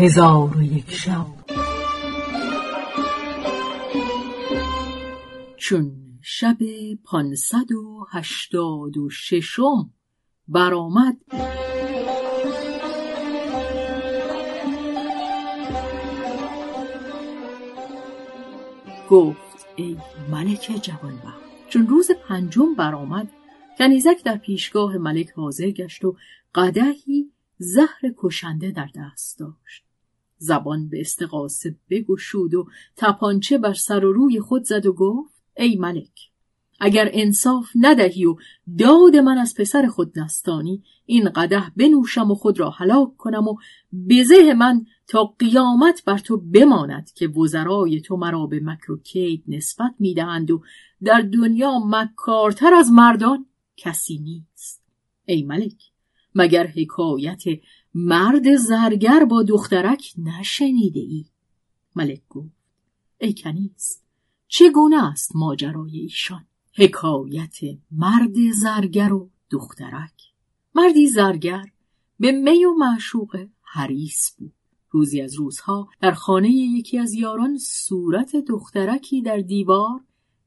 هزار و یک شب. چون شب پانصد و هشتاد و ششم برآمد. گفت ای ملک جوانبخت چون روز پنجم برآمد کنیزک در پیشگاه ملک حاضر گشت و قدهی زهر کشنده در دست داشت. زبان به استقاسه بگشود و تپانچه بر سر و روی خود زد و گفت ای ملک اگر انصاف ندهی و داد من از پسر خود نستانی این قده بنوشم و خود را هلاک کنم و بزه من تا قیامت بر تو بماند که وزرای تو مرا به مکر و کید نسبت می‌دهند و در دنیا مکارتر از مردان کسی نیست. ای ملک مگر حکایت مرد زرگر با دخترک نشنیده ای؟ ملک گفت ای کنیز چگونه است ماجرای ایشان؟ حکایت مرد زرگر و دخترک. مردی زرگر به می و معشوق حریس بود. روزی از روزها در خانه یکی از یاران صورت دخترکی در دیوار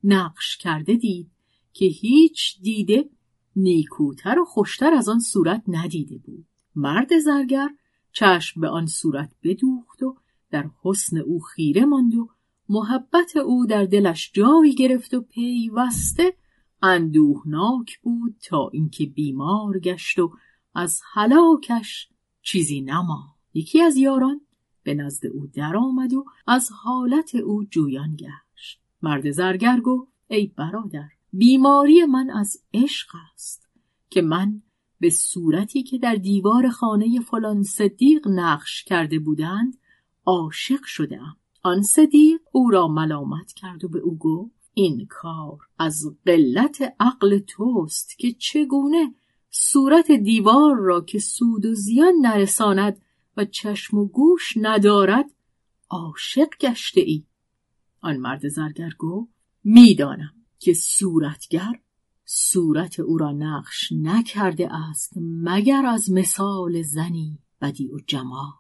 نقش کرده دید که هیچ دیده نیکوتر و خوشتر از آن صورت ندیده بود. مرد زرگر چشم به آن صورت بدوخت و در حسن او خیره ماند و محبت او در دلش جایی گرفت و پیوسته اندوهناک بود تا اینکه بیمار گشت و از هلاکش چیزی نما یکی از یاران به نزد او درآمد و از حالت او جویان گشت. مرد زرگر گفت ای برادر بیماری من از عشق است که من به صورتی که در دیوار خانه فلان صدیق نقش کرده بودند عاشق شدم آن صدیق او را ملامت کرد و به او گفت این کار از قلت عقل توست که چگونه صورت دیوار را که سود و زیان نرساند و چشم و گوش ندارد عاشق گشته ای آن مرد زرگر گفت می‌دانم که صورتگر صورت او را نقش نکرده است مگر از مثال زنی بدی و جمال.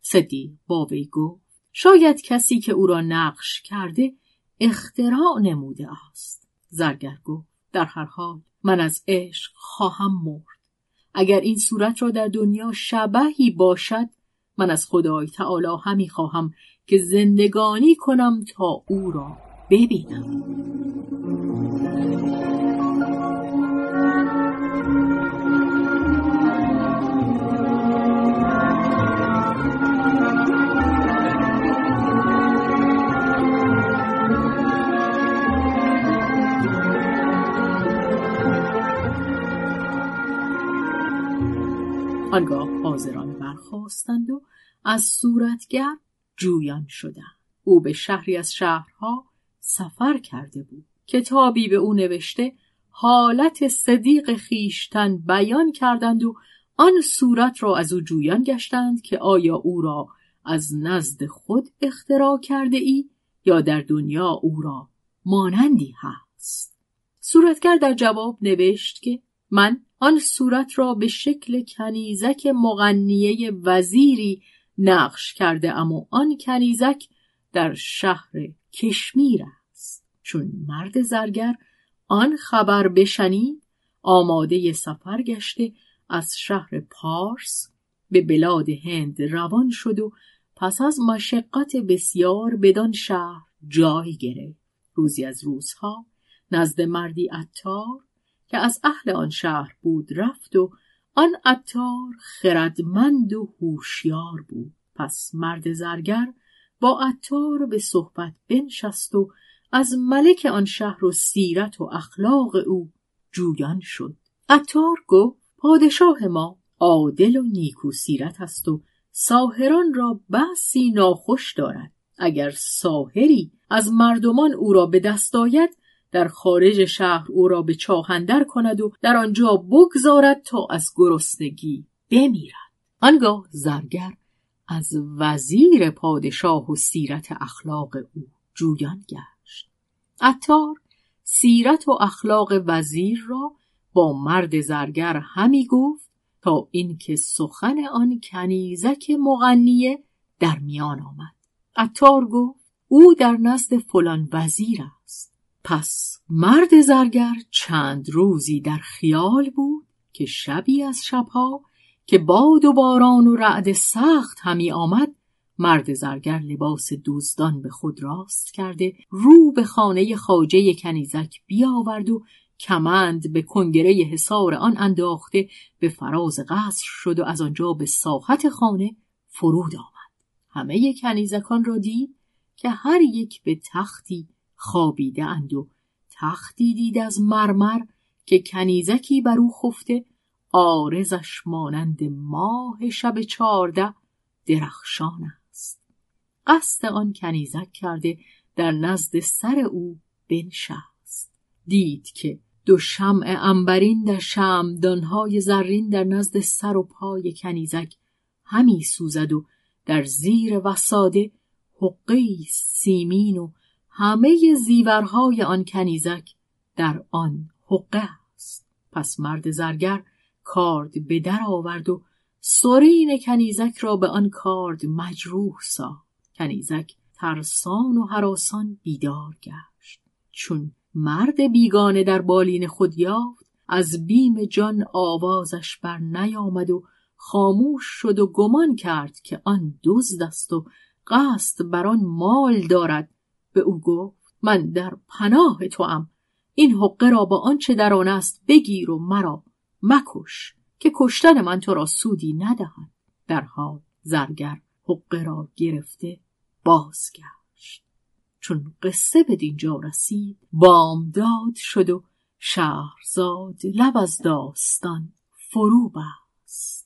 صدی با گفت شاید کسی که او را نقش کرده اختراع نموده است. زرگر گفت در هر حال من از عشق خواهم مرد. اگر این صورت را در دنیا شبهی باشد من از خدای تعالی همی خواهم که زندگانی کنم تا او را ببینم. آنگاه حاضران برخواستند و از صورتگر جویان شدند. او به شهری از شهرها سفر کرده بود کتابی به او نوشته حالت صدیق خیشتن بیان کردند و آن صورت را از او جویان گشتند که آیا او را از نزد خود اختراع کرده ای یا در دنیا او را مانندی هست؟ صورتگر در جواب نوشت که من آن صورت را به شکل کنیزک مغنیه وزیری نقش کرده اما آن کنیزک در شهر کشمیر است. چون مرد زرگر آن خبر بشنید آماده سفر گشته از شهر پارس به بلاد هند روان شد و پس از مشقت بسیار بدان شهر جای گرفت. روزی از روزها نزد مردی عطار که از اهل آن شهر بود رفت و آن عطار خردمند و هوشیار بود. پس مرد زرگر با عطار به صحبت بنشست و از ملک آن شهر و سیرت و اخلاق او جویان شد. عطار گفت پادشاه ما عادل و نیکو سیرت است و ساهران را بحثی ناخوش دارد. اگر ساهری از مردمان او را به دست آید در خارج شهر او را به چاهندر کند و در آنجا بگذارد تا از گرسنگی بمیرد. آنگاه زرگر از وزیر پادشاه و سیرت اخلاق او جویان گشت. عطار سیرت و اخلاق وزیر را با مرد زرگر همی گفت تا اینکه سخن آن کنیزک مغنیه در میان آمد. عطار گفت او در نزد فلان وزیر است. پس مرد زرگر چند روزی در خیال بود که شبی از شبها که باد و باران و رعد سخت همی آمد مرد زرگر لباس دوزدان به خود راست کرده رو به خانه خاجه کنیزک بیاورد و کمند به کنگره حصار آن انداخته به فراز قصر شد و از آنجا به ساحت خانه فرود آمد. همه کنیزکان را دید که هر یک به تختی خوابیده اند و تختی دید از مرمر که کنیزکی بر او خفته آرزش مانند ماه شب چارده درخشان است. قصد آن کنیزک کرده در نزد سر او بنشست. دید که دو شمع انبرین در شمدانهای زرین در نزد سر و پای کنیزک همی سوزد و در زیر وساده حقه سیمین و همه زیورهای آن کنیزک در آن حقه است. پس مرد زرگر کارد به در آورد و سرین کنیزک را به آن کارد مجروح سا کنیزک ترسان و حراسان بیدار گشت. چون مرد بیگانه در بالین خود یافت از بیم جان آوازش بر نیامد و خاموش شد و گمان کرد که آن دزد است و قصد بر آن مال دارد. به او گفت من در پناه توام. این حقه را با آنچه در آن است بگیر و مرا مکش که کشتن من تو را سودی ندهد. در حال زرگر حقه را گرفته بازگشت. چون قصه به دینجا رسید بامداد شد و شهرزاد لب از داستان فرو بست.